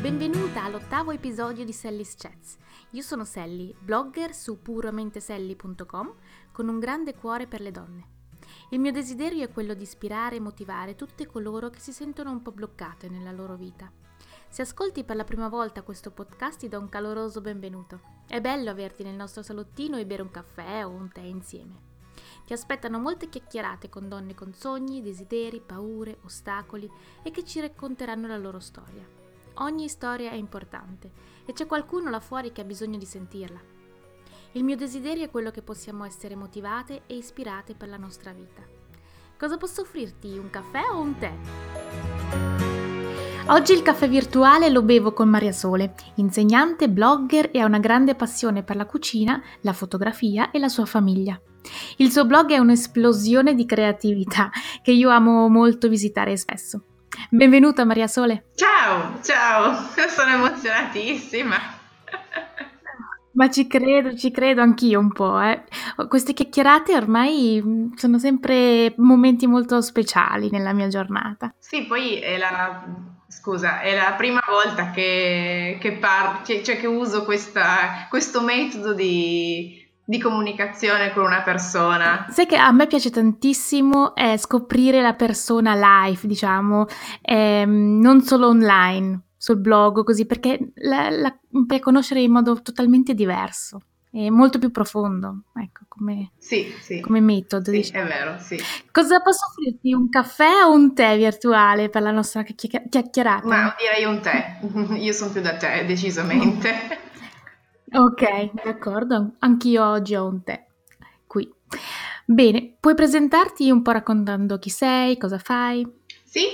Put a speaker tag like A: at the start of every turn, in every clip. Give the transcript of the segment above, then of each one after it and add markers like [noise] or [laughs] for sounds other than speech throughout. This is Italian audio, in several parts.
A: Benvenuta all'ottavo episodio di Sally's Chats. Io sono Sally, blogger su puramenteselly.com con un grande cuore per le donne. Il mio desiderio è quello di ispirare e motivare tutte coloro che si sentono un po' bloccate nella loro vita. Se ascolti per la prima volta questo podcast ti do un caloroso benvenuto. È bello averti nel nostro salottino e bere un caffè o un tè insieme. Ti aspettano molte chiacchierate con donne con sogni, desideri, paure, ostacoli e che ci racconteranno la loro storia. Ogni storia è importante e c'è qualcuno là fuori che ha bisogno di sentirla. Il mio desiderio è quello che possiamo essere motivate e ispirate per la nostra vita. Cosa posso offrirti? Un caffè o un tè? Oggi il caffè virtuale lo bevo con Maria Sole, insegnante, blogger e ha una grande passione per la cucina, la fotografia e la sua famiglia. Il suo blog è un'esplosione di creatività che io amo molto visitare spesso. Benvenuta Maria Sole.
B: Ciao, ciao, [laughs] sono emozionatissima. [laughs]
A: Ma ci credo, ci credo anch'io un po'. Eh. Queste chiacchierate ormai mm, sono sempre momenti molto speciali nella mia giornata.
B: Sì, poi è la, scusa, è la prima volta che, che, par- cioè, che uso questa, questo metodo di, di comunicazione con una persona.
A: Sai che a me piace tantissimo eh, scoprire la persona live, diciamo, ehm, non solo online, sul blog, così, perché la, la puoi conoscere in modo totalmente diverso e molto più profondo, ecco, come,
B: sì, sì.
A: come metodo.
B: Sì, diciamo. è vero, sì.
A: Cosa posso offrirti? Un caffè o un tè virtuale per la nostra chiacchierata?
B: Ma direi un tè, [laughs] io sono più da tè, decisamente. [laughs]
A: Ok, d'accordo. Anch'io oggi ho un tè qui. Bene, puoi presentarti un po' raccontando chi sei, cosa fai?
B: Sì,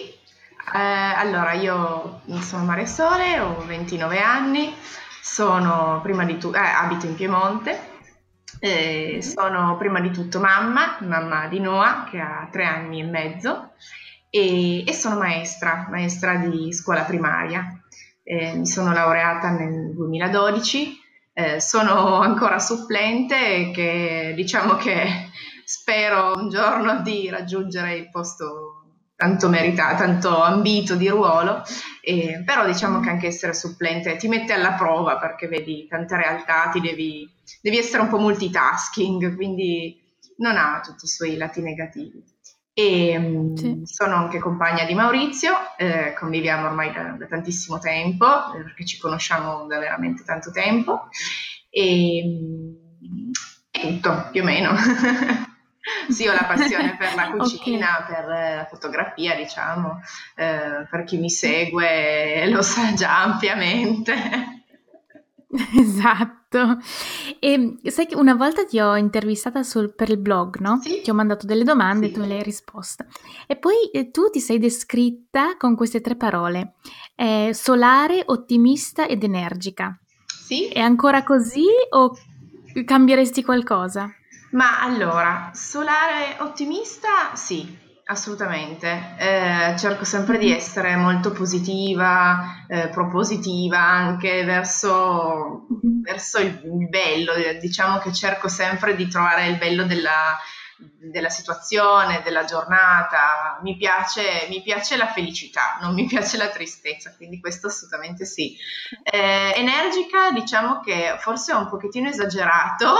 B: eh, allora io sono Maria Sole, ho 29 anni, sono prima di tutto, eh, abito in Piemonte, eh, sono prima di tutto mamma, mamma di Noah che ha tre anni e mezzo e, e sono maestra, maestra di scuola primaria. Eh, mi sono laureata nel 2012 eh, sono ancora supplente e che diciamo che spero un giorno di raggiungere il posto tanto meritato, tanto ambito di ruolo, eh, però diciamo che anche essere supplente ti mette alla prova perché vedi tante realtà, ti devi, devi essere un po' multitasking, quindi non ha tutti i suoi lati negativi. E mm, sì. sono anche compagna di Maurizio, eh, conviviamo ormai da, da, tantissimo tempo, eh, perché ci conosciamo da veramente tanto tempo, e mm, è tutto più o meno. [laughs] sì, ho la passione per la [laughs] cucina, okay. per la fotografia, diciamo, eh, per chi mi segue lo sa già ampiamente. [laughs]
A: Esatto. E sai che una volta ti ho intervistata sul, per il blog, no?
B: Sì.
A: Ti ho mandato delle domande e tu me le hai risposte. E poi eh, tu ti sei descritta con queste tre parole: eh, solare, ottimista ed energica.
B: Sì.
A: È ancora così o cambieresti qualcosa?
B: Ma allora, solare ottimista, sì, Assolutamente, eh, cerco sempre di essere molto positiva, eh, propositiva anche verso, verso il, il, bello, diciamo che cerco sempre di trovare il bello della, della situazione, della giornata, mi piace, mi piace, la felicità, non mi piace la tristezza, quindi questo assolutamente sì. Eh, energica, diciamo che forse è un pochettino esagerato,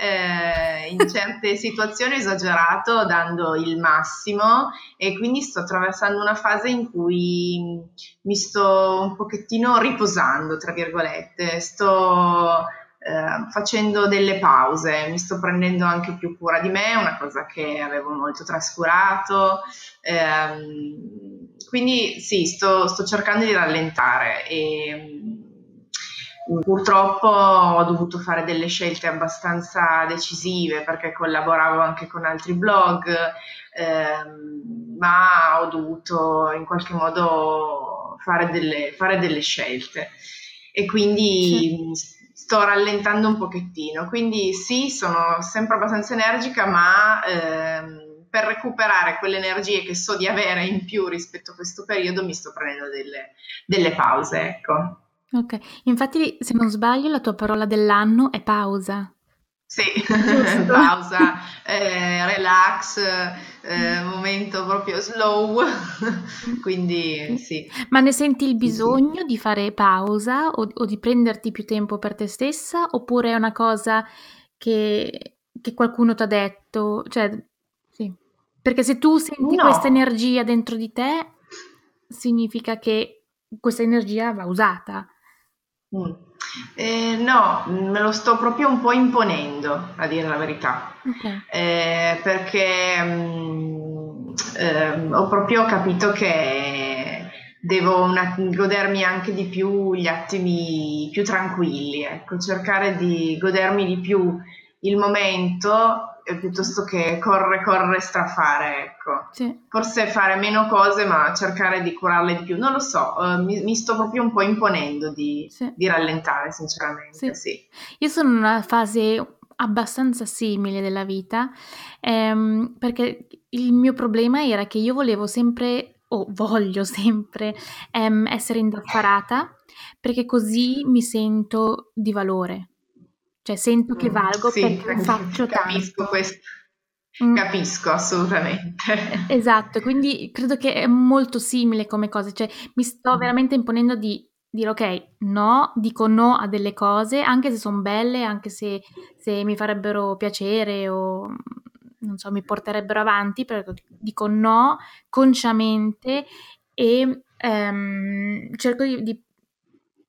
B: eh, in certe [laughs] situazioni ho esagerato dando il massimo e quindi sto attraversando una fase in cui mi sto un pochettino riposando, tra virgolette, sto eh, facendo delle pause, mi sto prendendo anche più cura di me, una cosa che avevo molto trascurato. Eh, quindi sì, sto, sto cercando di rallentare e Purtroppo ho dovuto fare delle scelte abbastanza decisive perché collaboravo anche con altri blog, ehm, ma ho dovuto in qualche modo fare delle, fare delle scelte e quindi sì. sto rallentando un pochettino. Quindi sì, sono sempre abbastanza energica, ma ehm, per recuperare quelle energie che so di avere in più rispetto a questo periodo mi sto prendendo delle, delle pause, ecco.
A: Ok, infatti se non sbaglio la tua parola dell'anno è pausa.
B: Sì, [laughs] pausa, eh, relax, eh, momento proprio slow, [laughs] quindi sì.
A: Ma ne senti il bisogno di fare pausa o, o, di prenderti più tempo per te stessa oppure è una cosa che, che qualcuno ti ha detto? Cioè, sì. Perché se tu senti no. questa energia dentro di te, significa che questa energia va usata.
B: Mm. Eh, no, me lo sto proprio un po' imponendo, a dire la verità, okay. eh, perché mh, mm, eh, ho proprio capito che devo una, godermi anche di più gli attimi più tranquilli, ecco, cercare di godermi di più il momento piuttosto che corre, corre, strafare, ecco. Sì. Forse fare meno cose ma cercare di curarle di più, non lo so, uh, mi, mi, sto proprio un po' imponendo di, sì. di rallentare sinceramente, sì.
A: Io sono in una fase abbastanza simile della vita ehm, perché il mio problema era che io volevo sempre o voglio sempre ehm, essere indaffarata perché così mi sento di valore cioè sento che mm, valgo sì, perché faccio
B: capisco tanto. Questo. Mm. Capisco assolutamente.
A: Esatto, quindi credo che è molto simile come cosa, cioè mi sto mm. veramente imponendo di dire ok, no, dico no a delle cose, anche se sono belle, anche se, se, mi farebbero piacere o non so, mi porterebbero avanti, però dico no consciamente e ehm, cerco di, di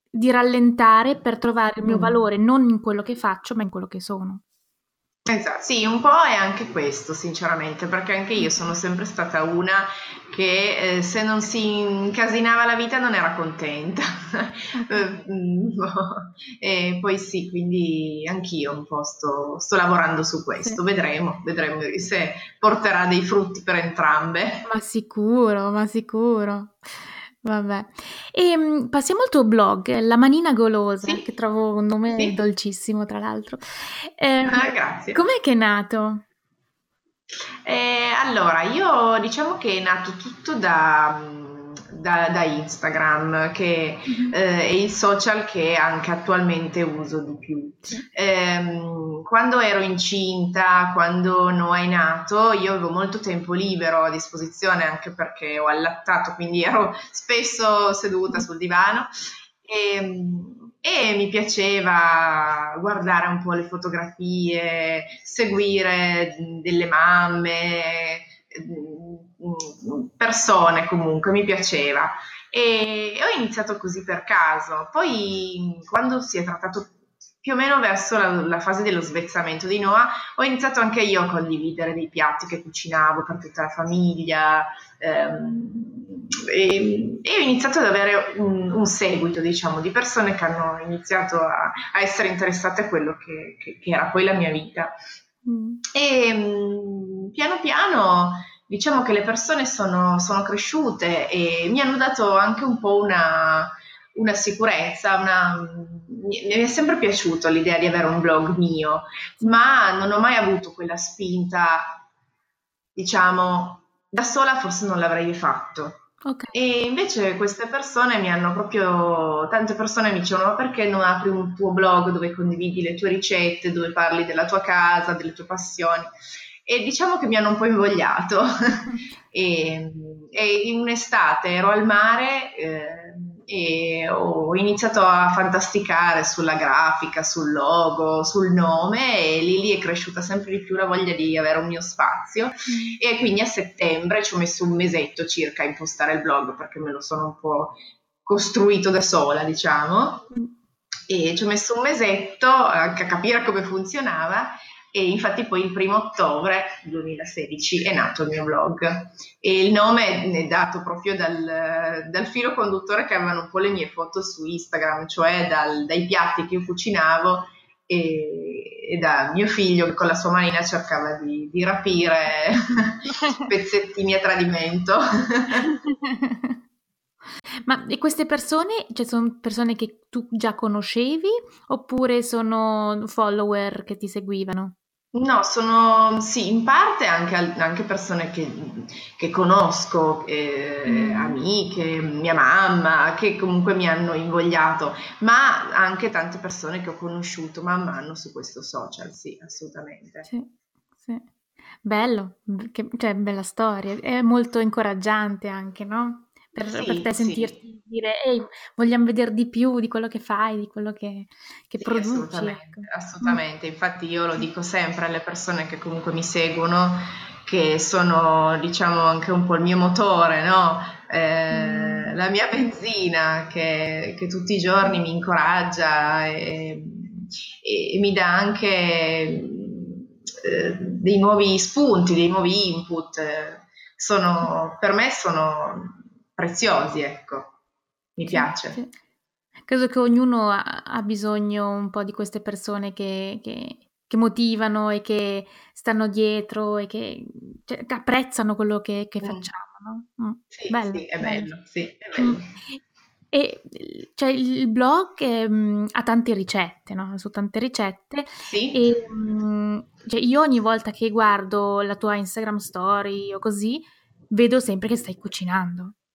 A: di rallentare per trovare il mio mm. valore non in quello che faccio, ma in quello che sono.
B: Esatto, sì, un po' è anche questo, sinceramente, perché anche io sono sempre stata una che eh, se non si incasinava la vita non era contenta. [laughs] Eh, mm, e poi sì, quindi anch'io un po' sto, sto lavorando su questo, sì. vedremo, vedremo se porterà dei frutti per entrambe.
A: Ma sicuro, ma sicuro. Vabbè. E ehm, passiamo al tuo blog, La Manina Golosa, Sì, che trovo un nome sì. dolcissimo, tra l'altro.
B: Ehm, Ah, grazie.
A: com'è che è nato?
B: Eh, allora, io diciamo che è nato tutto da, da, da Instagram, che Mhm. eh, è il social che anche attualmente uso di più. Ehm, quando ero incinta, quando Noah è nato, io avevo molto tempo libero a disposizione anche perché ho allattato, quindi ero spesso seduta sul divano. E, ehm, e mi piaceva guardare un po' le fotografie, seguire delle mamme, persone comunque, mi piaceva. E ho iniziato così per caso. Poi quando si è trattato più o meno verso la, la, fase dello svezzamento di Noah, ho iniziato anche io a condividere dei piatti che cucinavo per tutta la famiglia ehm, e, e, ho iniziato ad avere un, un, seguito, diciamo, di persone che hanno iniziato a, a essere interessate a quello che, che, che, era poi la mia vita. Mm. E mm, piano piano diciamo che le persone sono, sono cresciute e mi hanno dato anche un po' una, una sicurezza, una... mi è sempre piaciuto l'idea di avere un blog mio, ma non ho mai avuto quella spinta, diciamo, da sola forse non l'avrei fatto. Okay. E invece queste persone mi hanno proprio, tante persone mi dicevano ma perché non apri un tuo blog dove condividi le tue ricette, dove parli della tua casa, delle tue passioni? E diciamo che mi hanno un po' invogliato. [laughs] e, e, in un'estate ero al mare eh, e ho iniziato a fantasticare sulla grafica, sul logo, sul nome e lì lì è cresciuta sempre di più la voglia di avere un mio spazio mm. e quindi a settembre ci ho messo un mesetto circa a impostare il blog perché me lo sono un po' costruito da sola, diciamo. Mm. E ci ho messo un mesetto a capire come funzionava e infatti poi il primo ottobre 2016 è nato il mio blog e il nome è dato proprio dal, dal filo conduttore che avevano un po' le mie foto su Instagram, cioè dal, dai piatti che io cucinavo e, e, da mio figlio che con la sua manina cercava di, di rapire [laughs] pezzettini a tradimento. [laughs]
A: Ma e queste persone, cioè sono persone che tu già conoscevi oppure sono follower che ti seguivano?
B: No, sono sì, in parte anche, anche persone che, che conosco, eh, mm. amiche, mia mamma, che comunque mi hanno invogliato, ma anche tante persone che ho conosciuto man mano su questo social, sì, assolutamente.
A: Sì, sì. Bello, che, cioè bella storia, è molto incoraggiante anche, no? Per, sì, per te sentirti sì. dire, ehi, vogliamo vedere di più di quello che fai, di quello che, che sì, produci.
B: Assolutamente, ecco. assolutamente, infatti io lo dico sempre alle persone che comunque mi seguono, che sono diciamo anche un po' il mio motore, no? Eh, mm. La mia benzina che, che, tutti i giorni mi incoraggia e, e, e mi dà anche eh, dei nuovi spunti, dei nuovi input. Sono, per me sono preziosi, ecco. Mi sì, piace. Sì.
A: Credo che ognuno ha, ha, bisogno un po' di queste persone che, che, che, motivano e che stanno dietro e che, cioè, che apprezzano quello che, che mm. facciamo. No?
B: Mm. Sì, bello, sì, è bello. bello. Sì, è bello. Mm.
A: E cioè, il blog eh, ha tante ricette, no? Su tante ricette.
B: Sì.
A: E, mh, cioè, io ogni volta che guardo la tua Instagram story o così, vedo sempre che stai cucinando.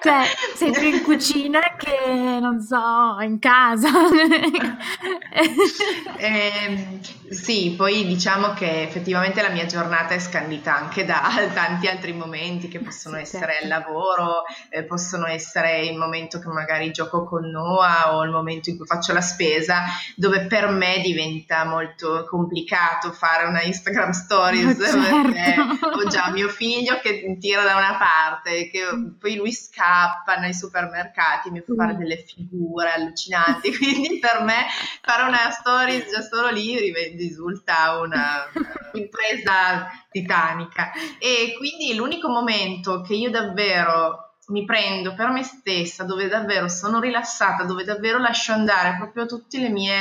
A: cioè, [laughs] sei più in cucina che, non so, in casa. [laughs]
B: eh, sì, poi diciamo che effettivamente la mia giornata è scandita anche da [laughs] tanti altri momenti che possono sì, essere certo. il lavoro, eh, possono essere il momento che magari gioco con Noah o il momento in cui faccio la spesa, dove per me diventa molto complicato fare una Instagram stories certo. perché ho già mio figlio che tira da una parte, che poi lui scappa nei supermercati, mi fa fare delle figure allucinanti, [laughs] quindi per me fare una stories già solo lì risulta una [laughs] impresa titanica. E quindi l'unico momento che io davvero mi prendo per me stessa, dove davvero sono rilassata, dove davvero lascio andare proprio tutte le mie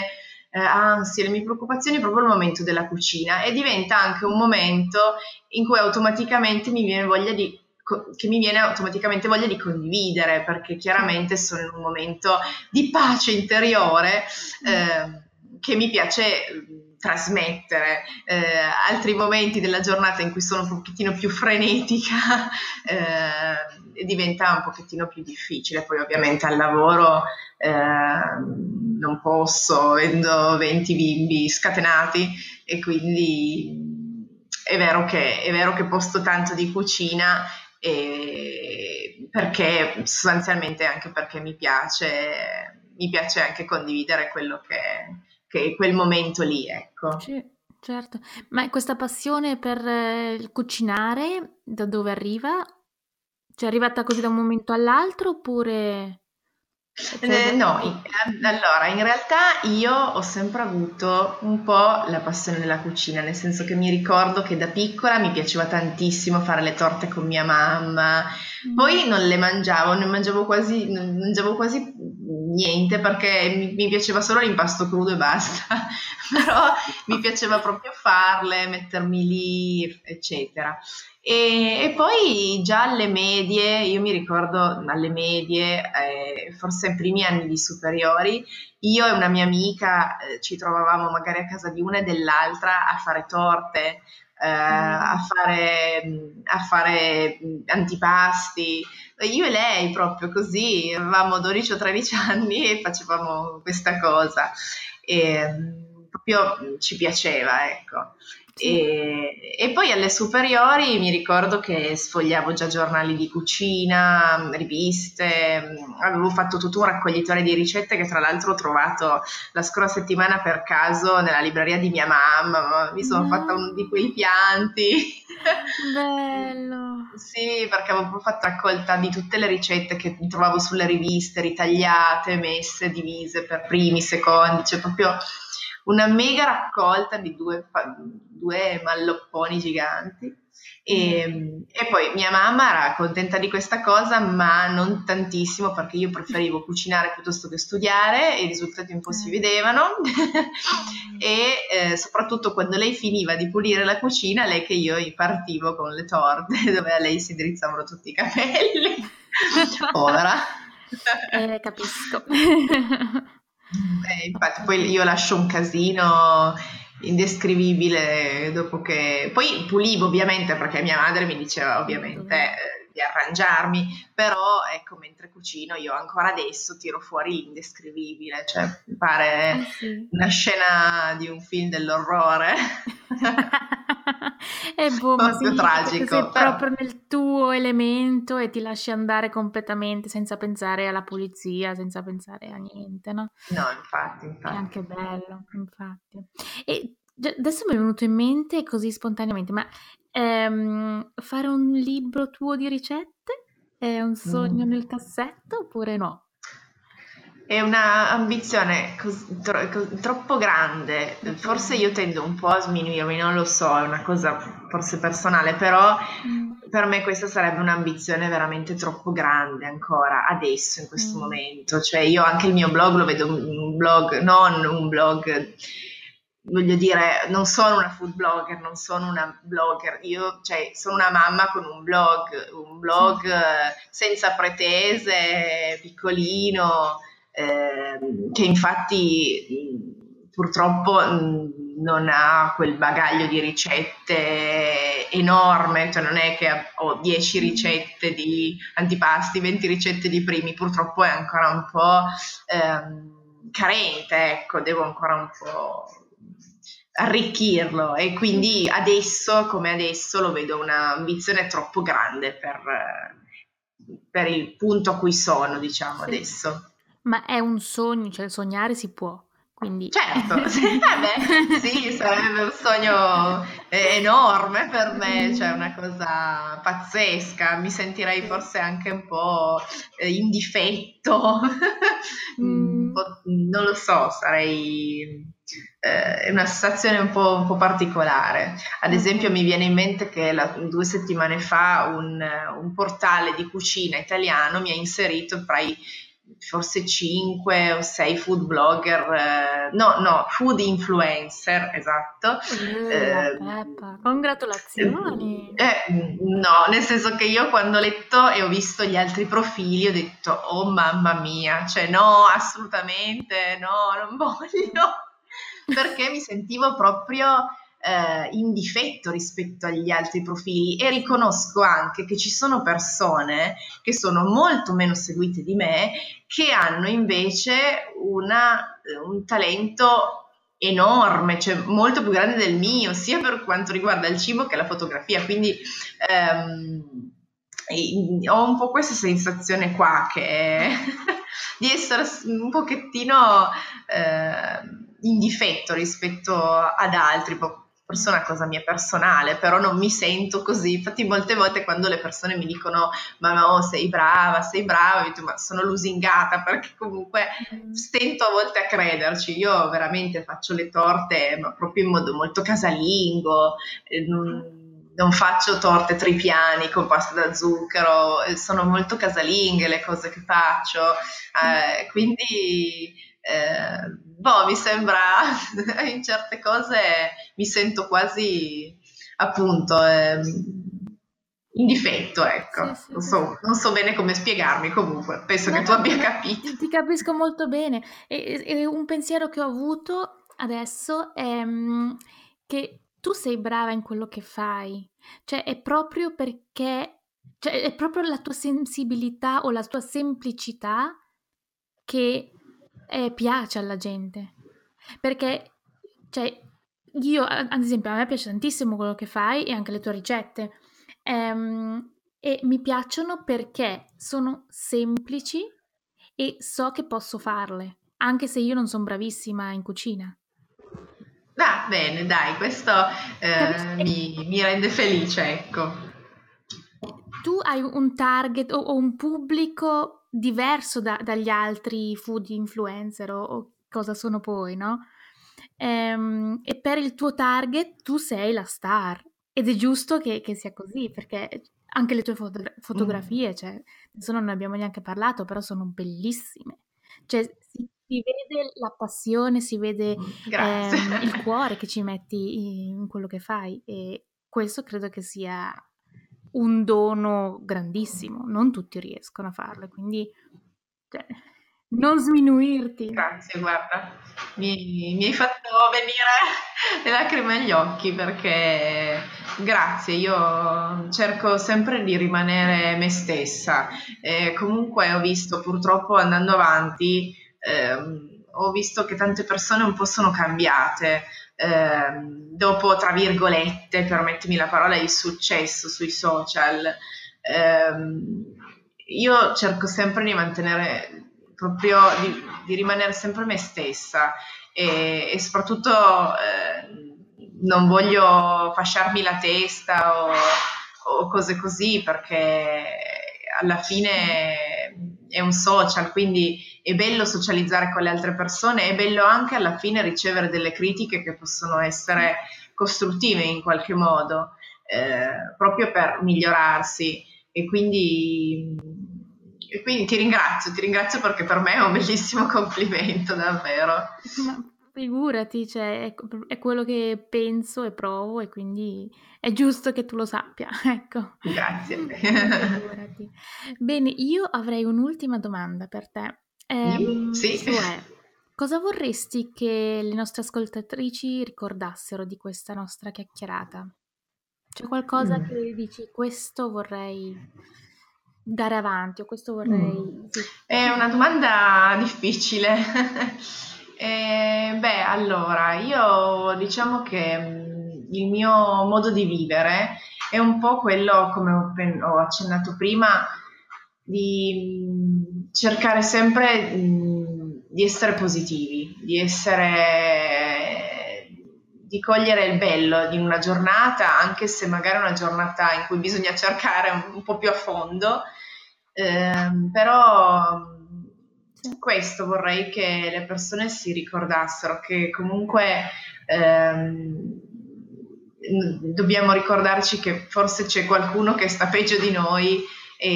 B: eh, ansie, le mie preoccupazioni, proprio il momento della cucina. E diventa anche un momento in cui automaticamente mi viene voglia di che mi viene automaticamente voglia di condividere perché chiaramente sono in un momento di pace interiore eh, che mi piace trasmettere. Eh, altri momenti della giornata in cui sono un pochettino più frenetica [laughs] eh, diventa un pochettino più difficile. Poi ovviamente al lavoro eh, non posso, avendo 20 bimbi scatenati e quindi è vero che, è vero che posto tanto di cucina e perché sostanzialmente anche perché mi piace, mi piace anche condividere quello che, che quel momento lì, ecco.
A: Sì, certo. Ma questa passione per eh, il cucinare da dove arriva? Cioè è arrivata così da un momento all'altro oppure...
B: Eh, no, ehm, allora in realtà io ho sempre avuto un po' la passione della cucina, nel senso che mi ricordo che da piccola mi piaceva tantissimo fare le torte con mia mamma, mm. poi non le mangiavo, ne mangiavo quasi, mangiavo quasi niente perché mi, mi piaceva solo l'impasto crudo e basta, [laughs] però mi piaceva proprio farle, mettermi lì, eccetera. E, e, poi già alle medie, io mi ricordo alle medie, eh, forse ai primi anni di superiori, io e una mia amica eh, ci trovavamo magari a casa di una e dell'altra a fare torte, eh, a, fare, a fare antipasti. Io e lei proprio così, avevamo 12 o 13 [laughs] anni e facevamo questa cosa. E, proprio ci piaceva, ecco. E, e, poi alle superiori mi ricordo che sfogliavo già giornali di cucina, riviste, avevo fatto tutto un raccoglitore di ricette che tra l'altro ho trovato la scorsa settimana per caso nella libreria di mia mamma, mi sono no. fatta uno di quei pianti.
A: Bello! [laughs]
B: sì, perché avevo fatto raccolta di tutte le ricette che trovavo sulle riviste, ritagliate, messe, divise per primi, secondi, cioè proprio una mega raccolta di due, due mallopponi giganti. E, mm. e, poi mia mamma era contenta di questa cosa, ma non tantissimo perché io preferivo cucinare piuttosto che studiare e i risultati un po' si mm. vedevano. [laughs] e eh, soprattutto quando lei finiva di pulire la cucina, lei che io partivo con le torte [laughs] dove a lei si drizzavano tutti i capelli. [laughs] Povera.
A: Eh, capisco.
B: Eh, infatti poi io lascio un casino indescrivibile dopo che... Poi pulivo ovviamente perché mia madre mi diceva ovviamente eh, di arrangiarmi, però ecco mentre cucino io ancora adesso tiro fuori l'indescrivibile, cioè mi pare
A: Eh sì.
B: una scena di un film dell'orrore. [laughs] [laughs]
A: È [laughs] boh, ma che
B: tragico,
A: sei
B: però-
A: proprio nel tuo elemento e ti lasci andare completamente senza pensare alla pulizia, senza pensare a niente, no?
B: No, infatti,
A: È
B: infatti.
A: anche bello, infatti. E adesso mi è venuto in mente così spontaneamente, ma ehm, fare un libro tuo di ricette è un sogno
B: Mm.
A: nel cassetto oppure no?
B: È una ambizione cos- tro- cos- troppo grande, forse io tendo un po' a sminuirmi, non lo so, è una cosa forse personale, però
A: Mm.
B: per me questa sarebbe un'ambizione veramente troppo grande ancora, adesso, in questo
A: Mm.
B: momento. Cioè io anche il mio blog lo vedo un blog, non un blog, voglio dire, non sono una food blogger, non sono una blogger, io cioè, sono una mamma con un blog, un blog senza pretese, piccolino, ehm, che infatti purtroppo non ha quel bagaglio di ricette enorme, cioè non è che ho 10 ricette di antipasti, 20 ricette di primi, purtroppo è ancora un po' ehm, carente, ecco, devo ancora un po' arricchirlo e quindi adesso come adesso lo vedo un'ambizione troppo grande per, per il punto a cui sono, diciamo,
A: Sì.
B: adesso.
A: Ma è un sogno, cioè sognare si può, quindi...
B: Certo, [laughs] sì, vabbè, sì, sarebbe un sogno eh, enorme per me, cioè una cosa pazzesca, mi sentirei forse anche un po' eh, in difetto, [laughs]
A: Mm.
B: Non lo so, sarei... eh, una sensazione un po', un po' particolare. Ad
A: Ok.
B: esempio, mi viene in mente che la- due settimane fa un, un portale di cucina italiano mi ha inserito tra i forse 5 o 6 food blogger, eh, no, no, food influencer, esatto.
A: La
B: Eh,
A: Peppa, congratulazioni!
B: eh, no, nel senso che io quando ho letto e ho visto gli altri profili ho detto, oh mamma mia, cioè no, assolutamente no, non voglio, [laughs] perché mi sentivo proprio eh, in difetto rispetto agli altri profili. E riconosco anche che ci sono persone che sono molto meno seguite di me che hanno invece una- un talento enorme, cioè molto più grande del mio, sia per quanto riguarda il cibo che la fotografia, quindi ehm, ho un po' questa sensazione qua che [laughs] di essere un pochettino eh, in difetto rispetto ad altri, forse è una cosa mia personale, però non mi sento così. Infatti molte volte quando le persone mi dicono ma no, sei brava, sei brava, io dico ma sono lusingata perché comunque
A: Mm.
B: stento a volte a crederci. Io veramente faccio le torte ma proprio in modo molto casalingo, non, non faccio torte tripiani con pasta da zucchero, sono molto casalinghe le cose che faccio, eh, quindi eh, boh, mi sembra [laughs] in certe cose mi sento quasi appunto ehm, in difetto, ecco.
A: Sì, sì,
B: non, so, non so bene come spiegarmi comunque, penso
A: No,
B: che tu abbia capito.
A: ti, ti capisco molto bene. E, e- e un pensiero che ho avuto adesso è mm, che tu sei brava in quello che fai. Cioè, è proprio perché, cioè, è proprio la tua sensibilità o la tua semplicità che eh, piace alla gente. Perché, cioè, io, ad esempio, a me piace tantissimo quello che fai e anche le tue ricette. Ehm, e mi piacciono perché sono semplici e so che posso farle, anche se io non sono bravissima in cucina.
B: Va bene, dai, questo eh, mi, mi rende felice, ecco.
A: Tu hai un target o, o un pubblico diverso da- dagli altri food influencer o, o cosa sono poi, no? Ehm, e per il tuo target tu sei la star ed è giusto che, che sia così perché anche le tue fotogra- fotografie, cioè, adesso non ne abbiamo neanche parlato, però sono bellissime. Cioè, si, si vede la passione, si vede
B: Grazie.
A: ehm, il [laughs] cuore che ci metti in quello che fai e questo credo che sia un dono grandissimo, non tutti riescono a farlo, quindi cioè, Non sminuirti.
B: Grazie, guarda, mi, mi hai fatto venire le lacrime agli occhi perché grazie, io cerco sempre di rimanere me stessa. E comunque ho visto purtroppo andando avanti, ehm, ho visto che tante persone un po' sono cambiate. Ehm, dopo, tra virgolette, permettimi la parola, il successo sui social. Ehm, io cerco sempre di mantenere proprio di, di rimanere sempre me stessa e, e soprattutto eh, non voglio fasciarmi la testa o, o, cose così perché alla fine è un social, quindi è bello socializzare con le altre persone, è bello anche alla fine ricevere delle critiche che possono essere costruttive in qualche modo, eh, proprio per migliorarsi e quindi e quindi ti ringrazio, ti ringrazio perché per me è un bellissimo [laughs] complimento, davvero.
A: Figurati, cioè, è, è, quello che penso e provo e quindi è giusto che tu lo sappia, [laughs] ecco.
B: Grazie. [laughs]
A: Figurati. Bene, io avrei un'ultima domanda per te.
B: Eh, sì.
A: Cioè, cosa vorresti che le nostre ascoltatrici ricordassero di questa nostra chiacchierata? C'è qualcosa mm. che dici, questo vorrei dare avanti o questo vorrei... Mm.
B: Sì. È una domanda difficile. [laughs] eh, beh, allora, io diciamo che mm, il mio modo di vivere è un po' quello, come ho accennato prima, di mm, cercare sempre di essere positivi, di essere di cogliere il bello di una giornata, anche se magari è una giornata in cui bisogna cercare un, un po' più a fondo, eh, però questo vorrei che le persone si ricordassero, che comunque ehm, dobbiamo ricordarci che forse c'è qualcuno che sta peggio di noi e,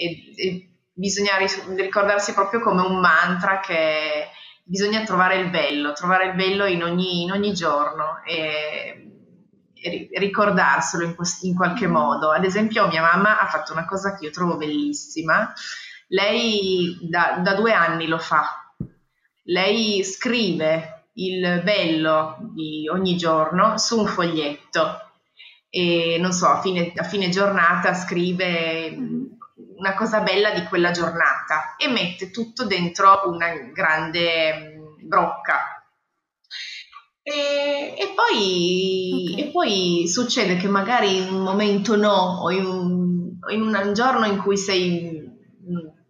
B: e, e bisogna ricordarsi proprio come un mantra che bisogna trovare il bello, trovare il bello in ogni, in ogni giorno e, e ricordarselo in, in, qualche modo. Ad esempio mia mamma ha fatto una cosa che io trovo bellissima, lei da, da due anni lo fa, lei scrive il bello di ogni giorno su un foglietto e non so, a fine, a fine giornata scrive una cosa bella di quella giornata e mette tutto dentro una grande mm, brocca. E, e, poi, okay. e, poi, succede che magari in un momento no, o in un, in un giorno in cui sei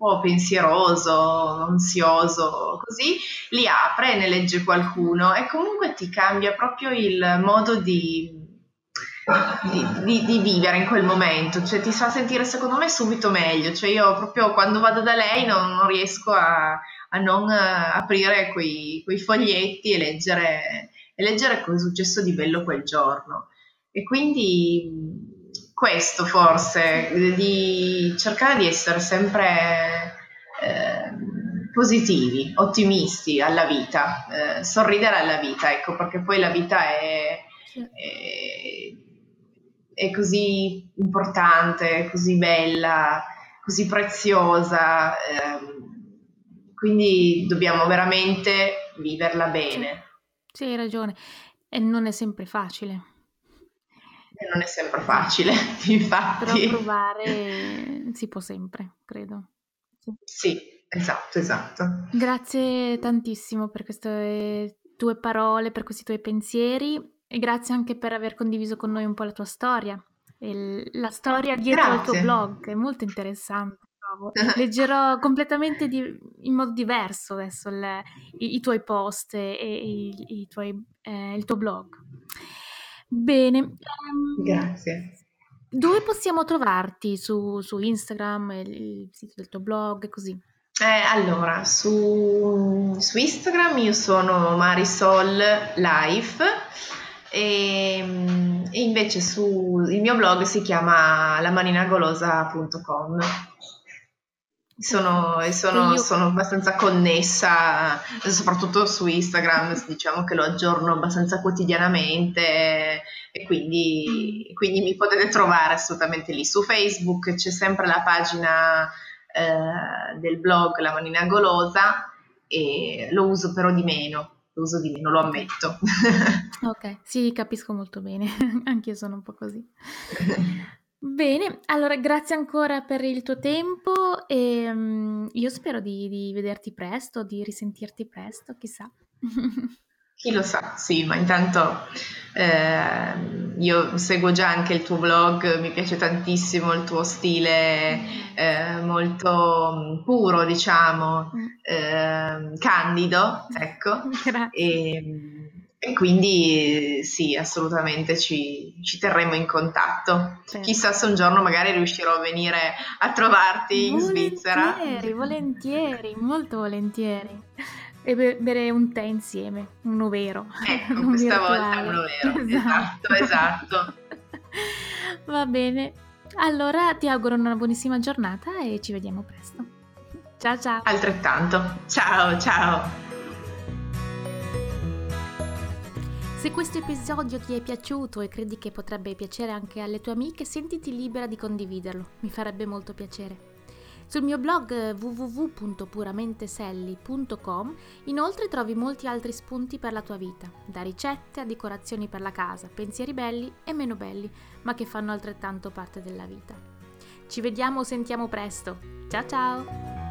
B: po' pensieroso, ansioso, così, li apre, ne legge qualcuno e comunque ti cambia proprio il modo di, di, di, di, vivere in quel momento, cioè ti fa sentire secondo me subito meglio, cioè io proprio quando vado da lei non, non riesco a, a non uh, aprire quei, quei, foglietti e leggere, e leggere cosa è successo di bello quel giorno. E quindi questo forse, di cercare di essere sempre eh, positivi, ottimisti alla vita, eh, sorridere alla vita, ecco, perché poi la vita è, è è così importante, così bella, così preziosa, ehm, quindi dobbiamo veramente viverla bene.
A: Sì, hai ragione, e non è sempre facile.
B: E non è sempre facile, [laughs] infatti.
A: Però provare si può sempre, credo.
B: Sì. sì, esatto, esatto.
A: Grazie tantissimo per queste tue parole, per questi tuoi pensieri e grazie anche per aver condiviso con noi un po' la tua storia. E la storia dietro grazie. al tuo blog è molto interessante. Leggerò [laughs] completamente di, in modo diverso adesso le, i, i, tuoi post e, i, i tuoi, eh, il tuo blog. Bene.
B: Um, Grazie.
A: Dove possiamo trovarti su, su Instagram, il, il, sito del tuo blog e così?
B: Eh, allora, su, su Instagram io sono Marisol Life e, ehm, e invece sul mio blog si chiama lamaninagolosa.com. Sono, sono, sono, abbastanza connessa, soprattutto su Instagram, diciamo che lo aggiorno abbastanza quotidianamente e quindi, quindi mi potete trovare assolutamente lì. Su Facebook c'è sempre la pagina eh, del blog La Manina Golosa e lo uso però di meno, lo uso di meno, lo ammetto. [laughs]
A: ok, sì, capisco molto bene, [laughs] anch'io sono un po' così. [laughs] Bene, allora grazie ancora per il tuo tempo e um, io spero di, di vederti presto, di risentirti presto, chissà. [laughs]
B: Chi lo sa, sì, ma intanto eh, io seguo già anche il tuo blog, mi piace tantissimo il tuo stile eh, molto mm, puro, diciamo, eh, candido, ecco. [laughs] E, e, quindi sì, assolutamente ci, ci terremo in contatto. Certo. Chissà se un giorno magari riuscirò a venire a trovarti in
A: volentieri,
B: Svizzera.
A: Volentieri, volentieri, molto volentieri e bere un tè insieme, uno vero.
B: Ecco, non questa virtuale. volta uno vero, esatto, esatto. esatto.
A: Va bene, allora ti auguro una buonissima giornata e ci vediamo presto. Ciao ciao.
B: Altrettanto. Ciao ciao.
A: Se questo episodio ti è piaciuto e credi che potrebbe piacere anche alle tue amiche, sentiti libera di condividerlo, mi farebbe molto piacere. Sul mio blog www.puramenteselli.com inoltre trovi molti altri spunti per la tua vita, da ricette a decorazioni per la casa, pensieri belli e meno belli, ma che fanno altrettanto parte della vita. Ci vediamo o sentiamo presto. Ciao ciao!